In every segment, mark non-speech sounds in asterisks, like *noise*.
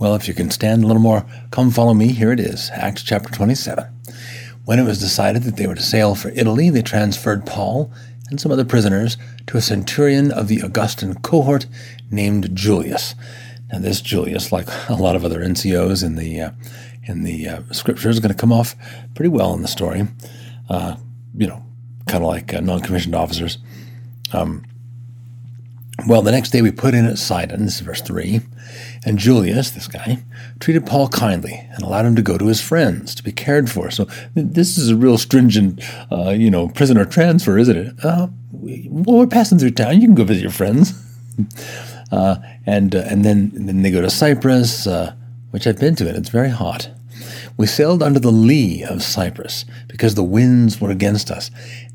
Well, if you can stand a little more, come follow me. Here it is, Acts chapter 27. When it was decided that they were to sail for Italy, they transferred Paul and some other prisoners to a centurion of the Augustan cohort named Julius. Now, this Julius, like a lot of other NCOs in the uh, in the uh, scriptures, is going to come off pretty well in the story. Uh, you know, kind of like uh, non-commissioned officers. Um, well, the next day we put in at Sidon, this is verse 3, and Julius, this guy, treated Paul kindly and allowed him to go to his friends to be cared for. So this is a real stringent, uh, you know, prisoner transfer, isn't it? Uh, well, we're passing through town. You can go visit your friends. *laughs* uh, and uh, and then and then they go to Cyprus, uh, which I've been to, and it's very hot. We sailed under the lee of Cyprus because the winds were against us.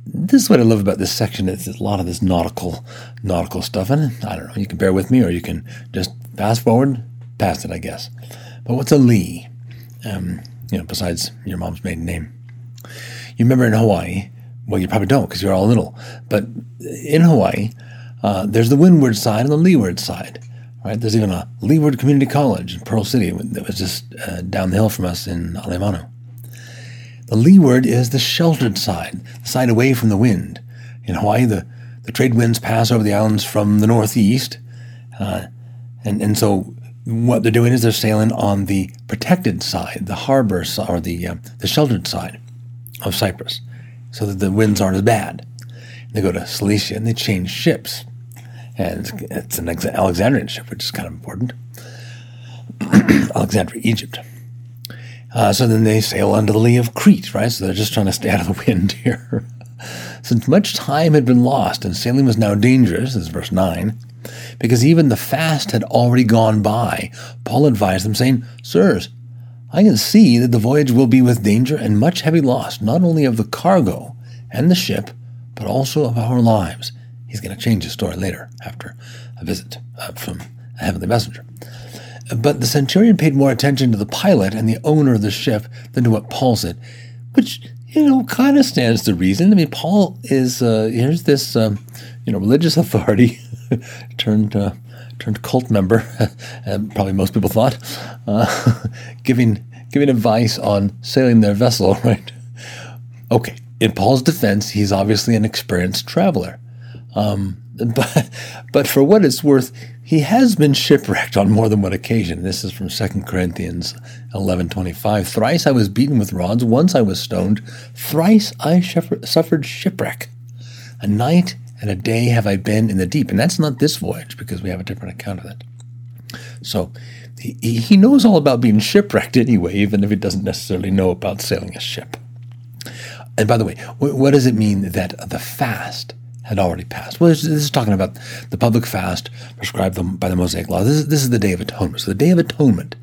This is what I love about this section. It's a lot of this nautical, nautical stuff, and I don't know. You can bear with me, or you can just fast forward past it, I guess. But what's a lee? Um, you know, besides your mom's maiden name. You remember in Hawaii? Well, you probably don't because you're all little. But in Hawaii, uh, there's the windward side and the leeward side. Right? There's even a Leeward Community College in Pearl City that was just uh, down the hill from us in Alemano. The leeward is the sheltered side, the side away from the wind. In Hawaii, the, the trade winds pass over the islands from the northeast. Uh, and, and so what they're doing is they're sailing on the protected side, the harbor or the, uh, the sheltered side of Cyprus, so that the winds aren't as bad. They go to Cilicia and they change ships and it's an Alexandrian ship, which is kind of important. *clears throat* Alexandria, Egypt. Uh, so then they sail under the lee of Crete, right? So they're just trying to stay *laughs* out of the wind here. Since much time had been lost and sailing was now dangerous, this is verse 9, because even the fast had already gone by, Paul advised them, saying, Sirs, I can see that the voyage will be with danger and much heavy loss, not only of the cargo and the ship, but also of our lives. He's going to change his story later after a visit uh, from a heavenly messenger. But the centurion paid more attention to the pilot and the owner of the ship than to what Paul said, which, you know, kind of stands to reason. I mean, Paul is, uh, here's this, um, you know, religious *laughs* authority *laughs* turned, uh, turned cult member, *laughs* probably most people thought, uh, giving, giving advice on sailing their vessel, right? Okay, in Paul's defense, he's obviously an experienced traveler. Um, *laughs* but, but for what it's worth, he has been shipwrecked on more than one occasion. This is from 2 Corinthians 11.25. Thrice I was beaten with rods, once I was stoned, thrice I suffered shipwreck. A night and a day have I been in the deep. And that's not this voyage, because we have a different account of it. So he, he knows all about being shipwrecked anyway, even if he doesn't necessarily know about sailing a ship. And by the way, what does it mean that the fast had already passed. Well, this, this, is talking about the public fast prescribed by the Mosaic Law. This is, this is the Day of Atonement. So the Day of Atonement,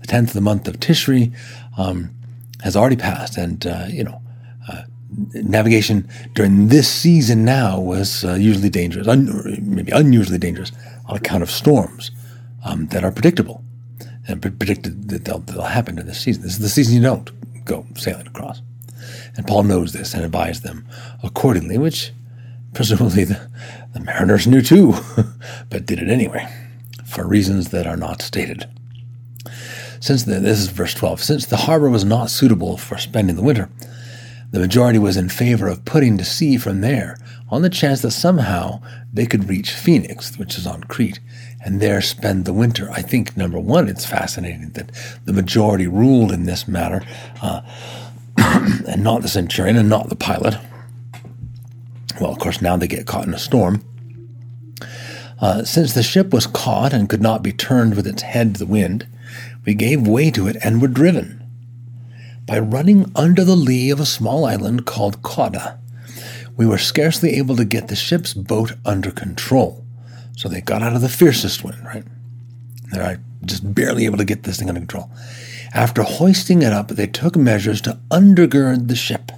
the 10th of the month of Tishri, um, has already passed. And, uh, you know, uh, navigation during this season now was uh, usually dangerous, un- maybe unusually dangerous on account of storms um, that are predictable and predicted that they'll, they'll happen in this season. This is the season you don't go sailing across. And Paul knows this and advised them accordingly, which Presumably the, the mariners knew too, *laughs* but did it anyway, for reasons that are not stated. Since the, this is verse 12, since the harbor was not suitable for spending the winter, the majority was in favor of putting to sea from there on the chance that somehow they could reach Phoenix, which is on Crete, and there spend the winter. I think, number one, it's fascinating that the majority ruled in this matter, uh, *coughs* and not the centurion and not the pilot, well, of course, now they get caught in a storm. Uh, since the ship was caught and could not be turned with its head to the wind, we gave way to it and were driven. By running under the lee of a small island called Cauda, we were scarcely able to get the ship's boat under control. So they got out of the fiercest wind, right? They're just barely able to get this thing under control. After hoisting it up, they took measures to undergird the ship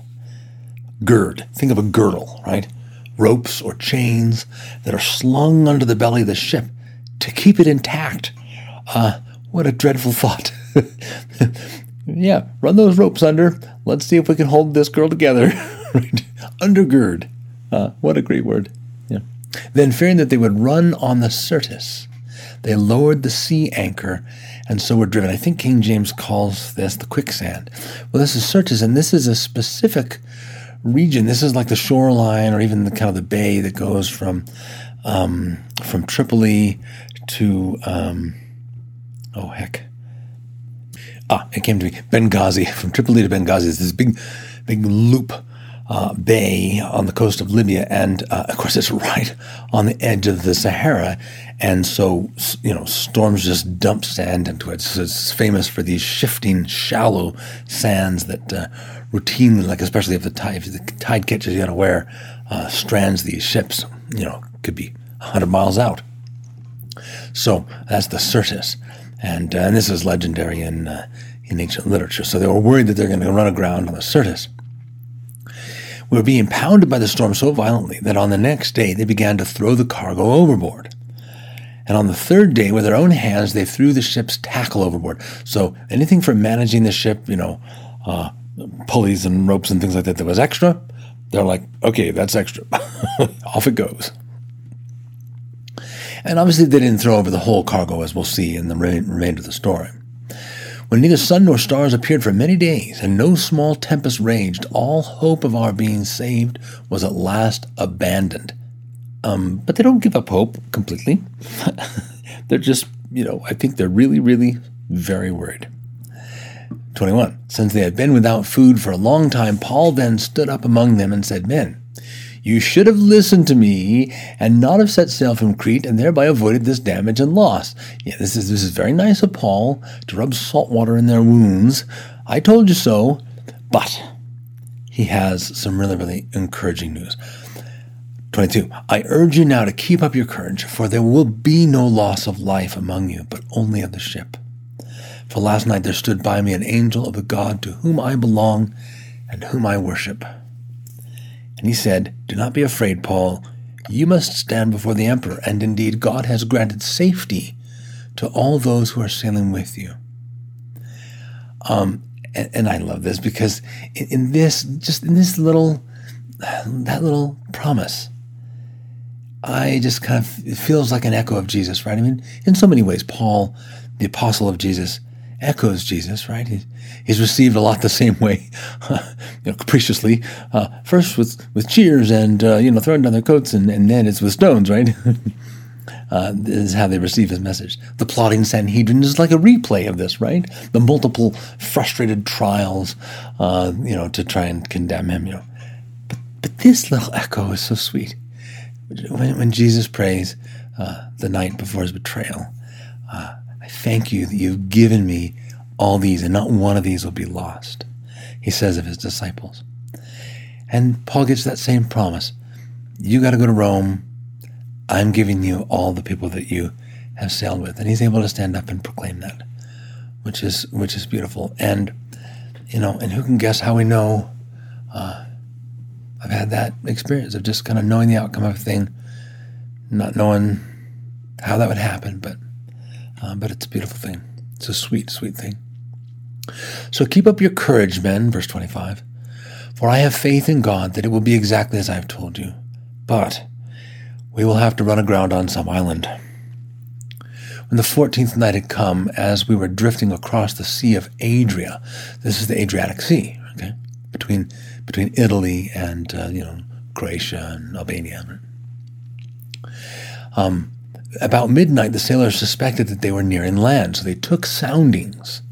gird. Think of a girdle, right? Ropes or chains that are slung under the belly of the ship to keep it intact. Uh, what a dreadful thought. *laughs* yeah, run those ropes under. Let's see if we can hold this girl together. *laughs* Undergird. Uh, what a great word. Yeah. Then, fearing that they would run on the Syrtis, they lowered the sea anchor and so were driven. I think King James calls this the quicksand. Well, this is Syrtis, and this is a specific region. This is like the shoreline or even the kind of the bay that goes from um, from Tripoli to um, oh heck. Ah, it came to me. Benghazi. *laughs* From Tripoli to Benghazi, there's this big, big loop uh, bay on the coast of Libya, and uh, of course it's *laughs* right on the edge of the Sahara, and so you know storms just dump sand into it. So it's famous for these shifting, shallow sands that uh, routinely, like especially if the tide, if the tide catches you unaware, uh, strands these ships. You know, could be hundred miles out. So that's the Syrtis, and, uh, and this is legendary in uh, in ancient literature. So they were worried that they're going to run aground on the Syrtis. We were being pounded by the storm so violently that on the next day they began to throw the cargo overboard. And on the third day, with their own hands, they threw the ship's tackle overboard. So anything for managing the ship, you know, uh, pulleys and ropes and things like that that was extra, they're like, okay, that's extra. *laughs* Off it goes. And obviously, they didn't throw over the whole cargo, as we'll see in the remainder of the story. When neither sun nor stars appeared for many days, and no small tempest raged, all hope of our being saved was at last abandoned. Um, but they don't give up hope completely. *laughs* they're just, you know, I think they're really, really very worried. 21. Since they had been without food for a long time, Paul then stood up among them and said, Men, you should have listened to me and not have set sail from Crete and thereby avoided this damage and loss. Yeah, this is this is very nice of Paul to rub salt water in their wounds. I told you so, but he has some really, really encouraging news. 22. I urge you now to keep up your courage, for there will be no loss of life among you, but only of the ship. For last night there stood by me an angel of the God to whom I belong and whom I worship. And he said, Do not be afraid, Paul. You must stand before the emperor, and indeed God has granted safety to all those who are sailing with you. Um, and, and I love this because in, in this, just in this little, that little promise, I just kind of, it feels like an echo of Jesus, right? I mean, in so many ways, Paul, the apostle of Jesus, echoes Jesus, right? He's, he's received a lot the same way, *laughs* you know, capriciously. Uh, first with, with cheers and, uh, you know, throwing down their coats, and, and then it's with stones, right? *laughs* uh, is how they receive his message. The plotting Sanhedrin is like a replay of this, right? The multiple frustrated trials, uh, you know, to try and condemn him, you know. But, but this little echo is so sweet. When, when Jesus prays uh, the night before his betrayal, uh, I thank you that you've given me all these, and not one of these will be lost, he says of his disciples. And Paul gets that same promise. You got to go to Rome. I'm giving you all the people that you have sailed with. And he's able to stand up and proclaim that, which is which is beautiful. And you know, and who can guess how we know? Uh, I've had that experience of just kind of knowing the outcome of a thing, not knowing how that would happen, but uh, but it's a beautiful thing. It's a sweet, sweet thing. So keep up your courage, men, verse 25. For I have faith in God that it will be exactly as I have told you. But we will have to run aground on some island. When the fourteenth night had come, as we were drifting across the Sea of Adria, this is the Adriatic Sea, okay, between between Italy and uh, you know Croatia and Albania. Um, about midnight, the sailors suspected that they were nearing land, so they took soundings.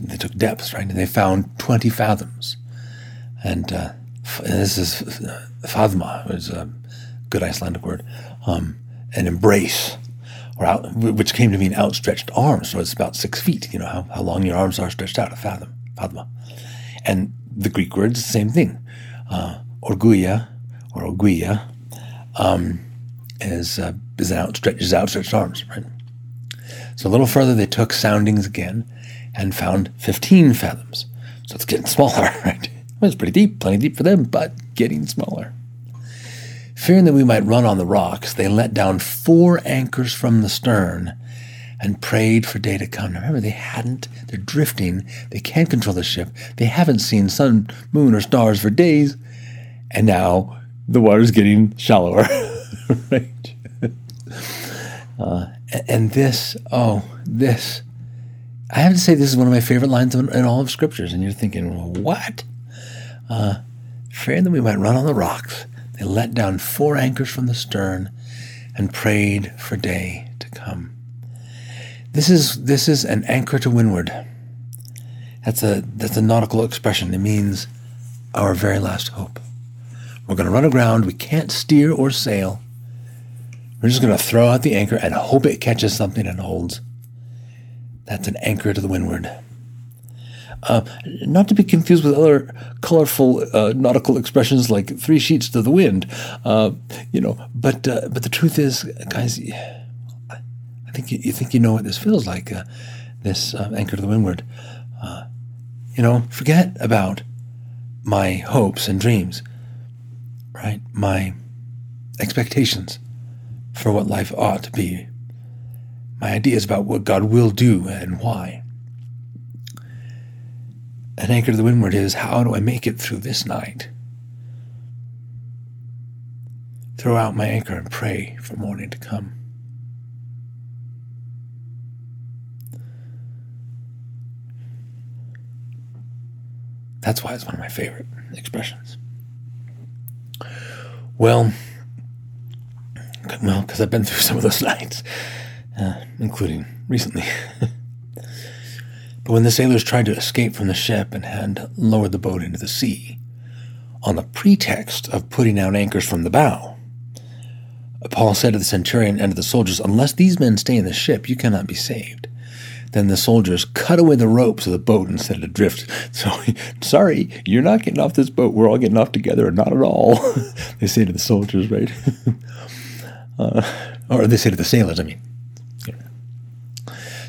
They took depths, right? And they found 20 fathoms. And, uh, this is uh, fathma, is a good Icelandic word, um, an embrace, or out, which came to mean outstretched arms. So it's about six feet, you know, how, how long your arms are stretched out, a fathom, fathma. And the Greek word is the same thing. Uh, orguia, or oguia, um, is uh, is is outstretched arms, right? So a little further, they took soundings again and found 15 fathoms. So it's getting smaller, *laughs* right? Well, it's pretty deep, plenty deep for them, but getting smaller. Fearing that we might run on the rocks, they let down four anchors from the stern and prayed for day to come. Now remember, they hadn't, they're drifting, they can't control the ship, they haven't seen sun, moon, or stars for days, and now the water's getting shallower, *laughs* right? Uh, And this, oh, this, I have to say, this is one of my favorite lines in, all of scriptures. And you're thinking, well, what? Uh, fearing that we might run on the rocks, they let down four anchors from the stern and prayed for day to come. This is this is an anchor to windward. That's a that's a nautical expression. It means our very last hope. We're going to run aground. We can't steer or sail. We're just going to throw out the anchor and hope it catches something and holds. That's an anchor to the windward. Uh, not to be confused with other colorful uh, nautical expressions like three sheets to the wind, uh, you know. But uh, but the truth is, guys, I think you, you, think you know what this feels like. Uh, this uh, anchor to the windward. you know, forget about my hopes and dreams, right? My expectations for what life ought to be, my ideas about what God will do and why. An anchor to the windward is how do I make it through this night? Throw out my anchor and pray for morning to come. That's why it's one of my favorite expressions. Well, well, because I've been through some of those *laughs* nights, uh, including recently. but when the sailors tried to escape from the ship and had lowered the boat into the sea, on the pretext of putting out anchors from the bow, Paul said to the centurion and to the soldiers, Unless these men stay in the ship, you cannot be saved. Then the soldiers cut away the ropes of the boat and set it adrift. *laughs* So, sorry, you're not getting off this boat. We're all getting off together. or Not at all. *laughs* they say to the soldiers, right? Uh, or they say to the sailors, I mean.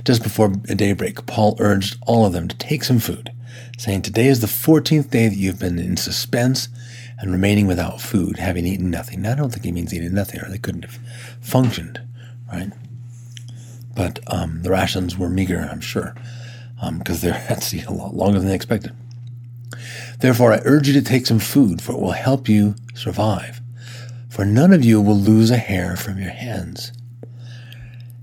Just before daybreak, Paul urged all of them to take some food, saying, Today is the 14th day that you've been in suspense and remaining without food, having eaten nothing. Now, I don't think he means eating nothing, or they couldn't have functioned, right? but um, the rations were meager, I'm sure, because um, they're *laughs* at sea a lot longer than they expected. Therefore, I urge you to take some food, for it will help you survive. For none of you will lose a hair from your hands.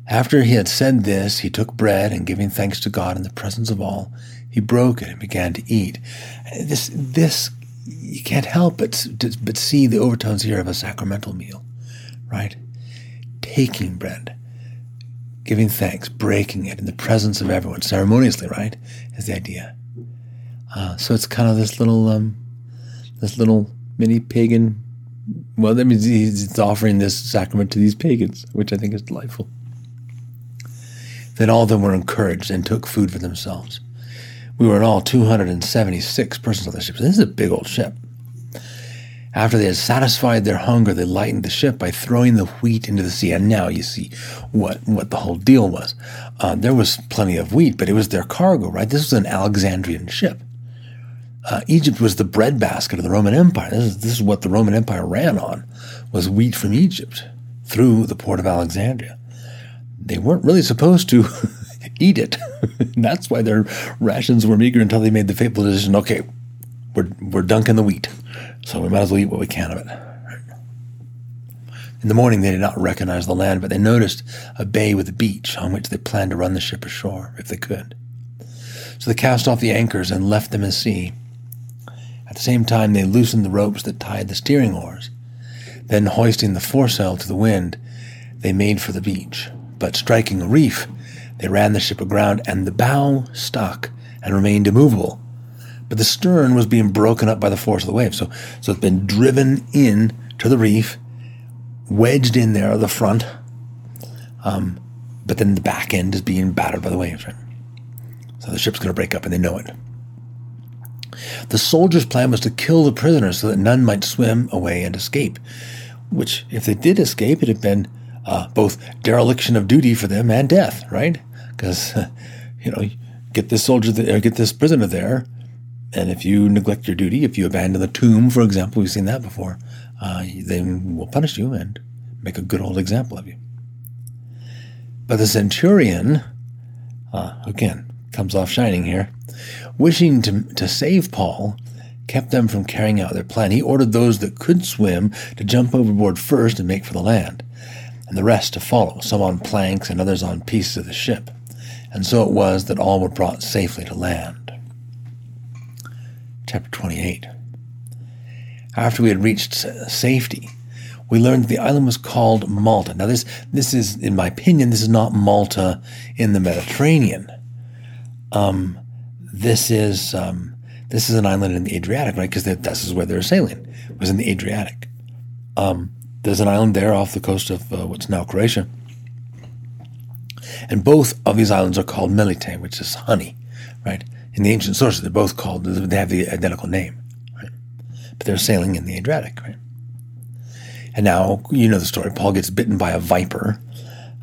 After he had said this, he took bread and giving thanks to God in the presence of all, he broke it and began to eat. This, this, you can't help but, but see the overtones here of a sacramental meal, right? Taking bread giving thanks, breaking it in the presence of everyone, ceremoniously, right? Is the idea. Uh, so it's kind of this little, um, this little mini pagan. Well, that means he's offering this sacrament to these pagans, which I think is delightful. Then all of them were encouraged and took food for themselves. We were in all 276 persons on the ship. This is a big old ship. After they had satisfied their hunger, they lightened the ship by throwing the wheat into the sea. And now you see what, what the whole deal was. Uh, there was plenty of wheat, but it was their cargo, right? This was an Alexandrian ship. Uh, Egypt was the breadbasket of the Roman Empire. This is, this is what the Roman Empire ran on, was wheat from Egypt through the port of Alexandria. They weren't really supposed to *laughs* eat it. *laughs* That's why their rations were meager until they made the fateful decision, okay, we're, we're dunking the wheat. So we might as well eat what we can of it. In the morning, they did not recognize the land, but they noticed a bay with a beach on which they planned to run the ship ashore if they could. So they cast off the anchors and left them in sea. At the same time, they loosened the ropes that tied the steering oars. Then, hoisting the foresail to the wind, they made for the beach. But striking a reef, they ran the ship aground, and the bow stuck and remained immovable but the stern was being broken up by the force of the wave. So, so it's been driven in to the reef, wedged in there the front, um, but then the back end is being battered by the waves. Right? So the ship's going to break up, and they know it. The soldiers' plan was to kill the prisoners so that none might swim away and escape. Which, if they did escape, it had been uh, both dereliction of duty for them and death, right? Because *laughs* you know, get this soldier there, get this prisoner there, and if you neglect your duty, if you abandon the tomb, for example, we've seen that before, uh, they will punish you and make a good old example of you. But the centurion, uh, again, comes off shining here, wishing to, to save Paul, kept them from carrying out their plan. He ordered those that could swim to jump overboard first and make for the land. and the rest to follow, some on planks and others on pieces of the ship. And so it was that all were brought safely to land. Chapter 28 After we had reached safety, we learned that the island was called Malta. Now, this, this is, in my opinion, this is not Malta in the Mediterranean. Um, this is um, this is an island in the Adriatic, right? Because this is where they're sailing. It was in the Adriatic. Um, there's an island there off the coast of uh, what's now Croatia. And both of these islands are called Melite, which is honey, right? In the ancient sources, they're both called, they have the identical name, right? But they're sailing in the Adriatic, right? And now, you know the story. Paul gets bitten by a viper,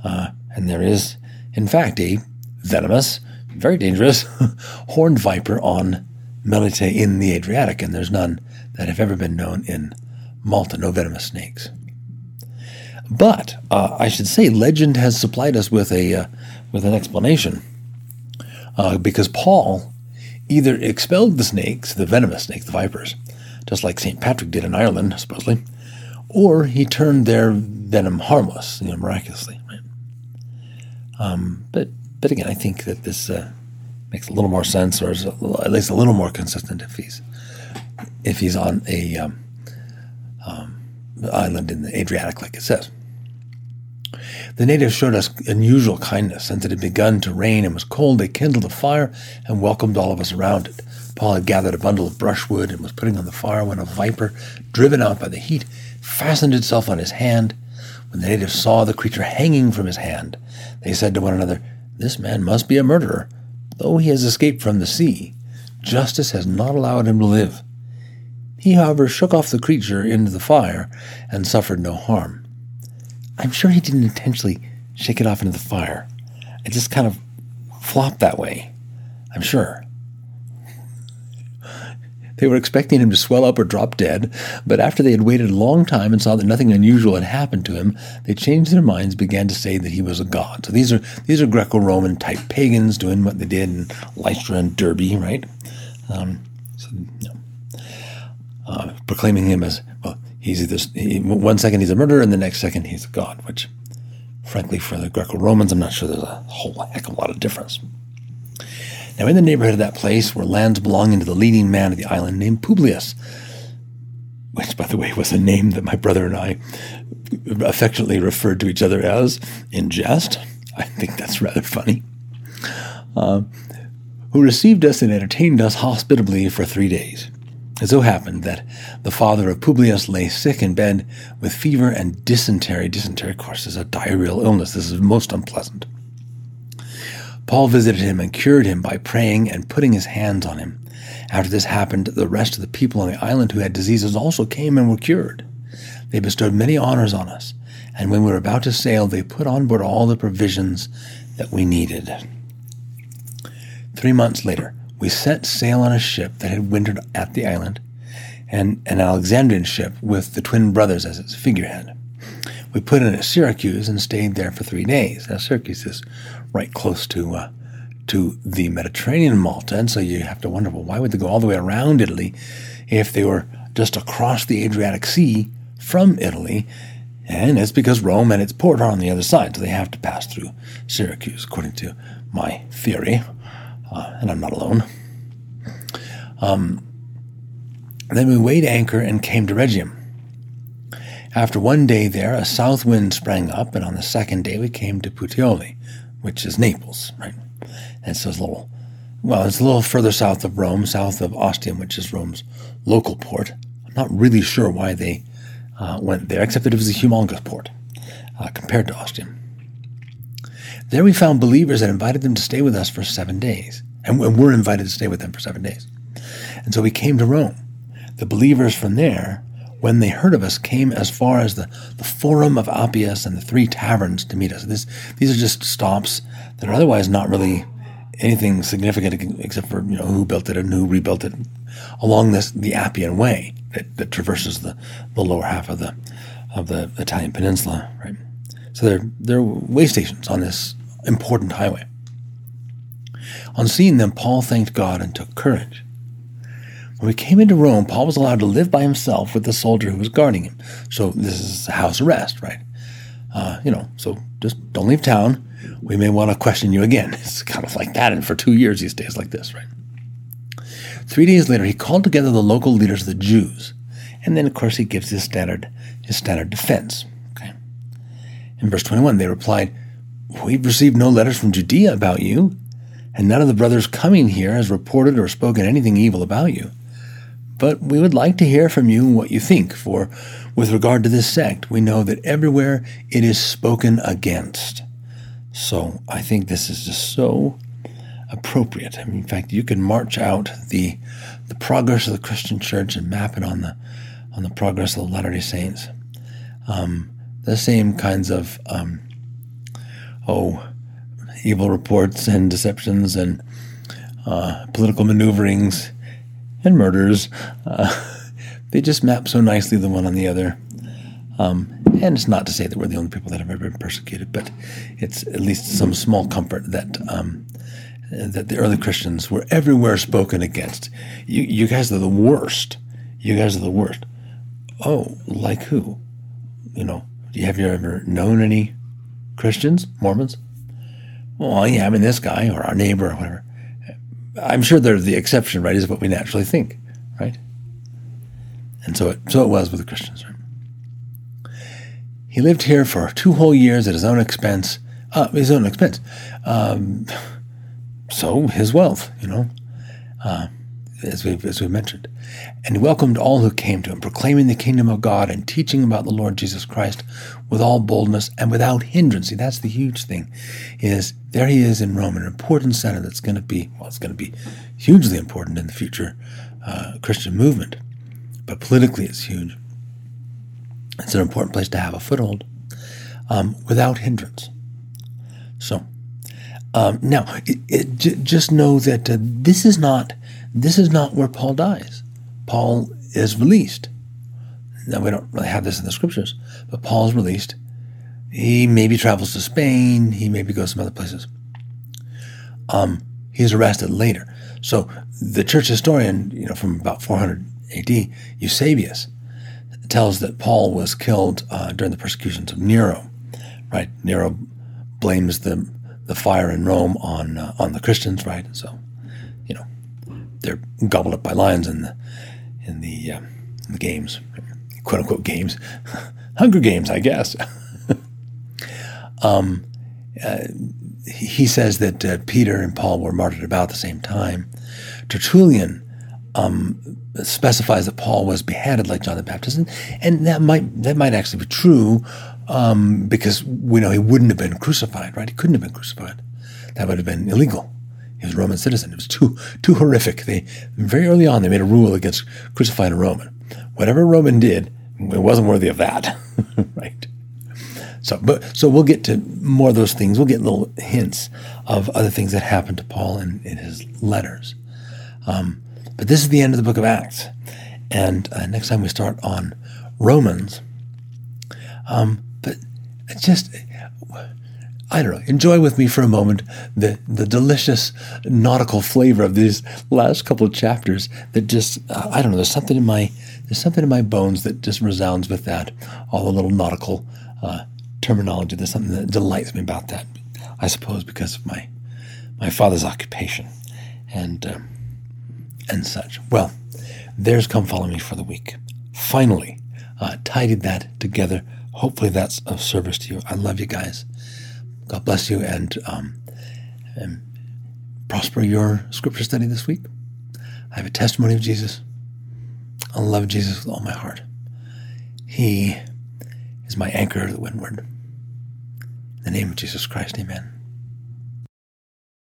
uh, and there is, in fact, a venomous, very dangerous *laughs* horned viper on Melite in the Adriatic, and there's none that have ever been known in Malta, no venomous snakes. But uh, I should say, legend has supplied us with a uh, with an explanation, uh, because Paul either expelled the snakes, the venomous snakes, the vipers, just like Saint Patrick did in Ireland, supposedly, or he turned their venom harmless, you know, miraculously. Um, but but again, I think that this uh, makes a little more sense, or is at least a little more consistent if he's if he's on a um, um, island in the Adriatic, like it says. The natives showed us unusual kindness. Since it had begun to rain and was cold, they kindled a fire and welcomed all of us around it. Paul had gathered a bundle of brushwood and was putting on the fire when a viper, driven out by the heat, fastened itself on his hand. When the natives saw the creature hanging from his hand, they said to one another, This man must be a murderer. Though he has escaped from the sea, justice has not allowed him to live. He, however, shook off the creature into the fire and suffered no harm. I'm sure he didn't intentionally shake it off into the fire. It just kind of flopped that way. I'm sure. They were expecting him to swell up or drop dead, but after they had waited a long time and saw that nothing unusual had happened to him, they changed their minds, began to say that he was a god. So these are these are Greco-Roman type pagans doing what they did in Lystra and Derbe, right? Um, so, know, uh, proclaiming him as well. He's he, one second he's a murderer, and the next second he's a god. Which, frankly, for the Greco-Romans, I'm not sure there's a whole heck of a lot of difference. Now, in the neighborhood of that place were lands belonging to the leading man of the island named Publius, which, by the way, was a name that my brother and I affectionately referred to each other as in jest. I think that's rather funny. Uh, who received us and entertained us hospitably for three days. It so happened that the father of Publius lay sick in bed with fever and dysentery. Dysentery, of course, is a diarrheal illness. This is most unpleasant. Paul visited him and cured him by praying and putting his hands on him. After this happened, the rest of the people on the island who had diseases also came and were cured. They bestowed many honors on us, and when we were about to sail, they put on board all the provisions that we needed. Three months later, we set sail on a ship that had wintered at the island, and an Alexandrian ship with the twin brothers as its figurehead. We put in at Syracuse and stayed there for three days. Now, Syracuse is right close to uh, to the Mediterranean Malta, and so you have to wonder, well, why would they go all the way around Italy if they were just across the Adriatic Sea from Italy? And it's because Rome and its port are on the other side, so they have to pass through Syracuse, according to my theory, uh, and I'm not alone. Um, then we weighed anchor and came to Rhegium. After one day there, a south wind sprang up, and on the second day we came to Puteoli, which is Naples, right? And so it's a little, well, it's a little further south of Rome, south of Ostium, which is Rome's local port. I'm not really sure why they uh, went there, except that it was a humongous port uh, compared to Ostium. There we found believers and invited them to stay with us for seven days, and we're invited to stay with them for seven days. And so we came to Rome. The believers from there when they heard of us, came as far as the, the Forum of Appius and the three taverns to meet us. This, these are just stops that are otherwise not really anything significant except for you know who built it and who rebuilt it along this the Appian Way that, that traverses the, the lower half of the of the Italian peninsula. Right, so they're they're way stations on this important highway. On seeing them, Paul thanked God and took courage. When he came into Rome, Paul was allowed to live by himself with the soldier who was guarding him. So this is house arrest, right? Uh, you know, so just don't leave town. We may want to question you again. *laughs* It's kind of like that. And for two years, he stays like this, right? Three days later, he called together the local leaders of the Jews. And then, of course, he gives his standard, his standard defense. Okay. In verse 21, they replied, We've received no letters from Judea about you, and none of the brothers coming here has reported or spoken anything evil about you. But we would like to hear from you what you think, for with regard to this sect, we know that everywhere it is spoken against. So I think this is just so appropriate. I mean, in fact, you can march out the the progress of the Christian church and map it on the on the progress of the Latter Day Saints. Um, the same kinds of um, oh evil reports and deceptions and uh, political maneuverings and murders. Uh, *laughs* they just map so nicely the one on the other. Um, and it's not to say that we're the only people that have ever been persecuted, but it's at least some small comfort that um, that the early Christians were everywhere spoken against. You, you guys are the worst. You guys are the worst. Oh, like who? You know, have you ever known any Christians, Mormons? Well, yeah, I mean, this guy or our neighbor or whatever. I'm sure they're the exception, right? Is what we naturally think, right? And so it, so it was with the Christians. Right? He lived here for two whole years at his own expense. Uh, his own expense. Um, so his wealth, you know, uh, as we as we mentioned, and he welcomed all who came to him, proclaiming the kingdom of God and teaching about the Lord Jesus Christ with all boldness and without hindrance. See, that's the huge thing. Is there he is in Rome, an important center that's going to be well, it's going to be hugely important in the future uh, Christian movement, but politically it's huge. It's an important place to have a foothold um, without hindrance. So um, now, it, it, j- just know that uh, this is not this is not where Paul dies. Paul is released. Now we don't really have this in the scriptures, but Paul is released. He maybe travels to Spain. He maybe goes some other places. Um, he's arrested later. So the church historian, you know, from about 400 A.D., Eusebius, tells that Paul was killed uh, during the persecutions of Nero. Right? Nero blames the the fire in Rome on uh, on the Christians. Right? So, they're gobbled up by lions in the in the, uh, in the games, quote unquote games, *laughs* Hunger Games, I guess. *laughs* um, uh, he says that uh, Peter and Paul were martyred about the same time. Tertullian um, specifies that Paul was beheaded like John the Baptist, and, and that might that might actually be true um, because we know he wouldn't have been crucified, right? He couldn't have been crucified. That would have been illegal. He was a Roman citizen. It was too too horrific. They very early on they made a rule against crucifying a Roman. Whatever Roman did, it wasn't worthy of that, *laughs* right? So, but so we'll get to more of those things. We'll get little hints of other things that happened to Paul in, in his letters. Um, but this is the end of the book of Acts. And uh, next time we start on Romans. Um, but just, I don't know, enjoy with me for a moment the, the delicious nautical flavor of these last couple of chapters that just, I don't know, there's something in my, there's something in my bones that just resounds with that, all the little nautical uh, terminology. There's something that delights me about that, I suppose, because of my, my father's occupation. And, um, and such. Well, there's Come Follow Me for the week. Finally, uh, tidied that together. Hopefully, that's of service to you. I love you guys. God bless you and, um, and prosper your scripture study this week. I have a testimony of Jesus. I love Jesus with all my heart. He is my anchor to the windward. In the name of Jesus Christ, amen.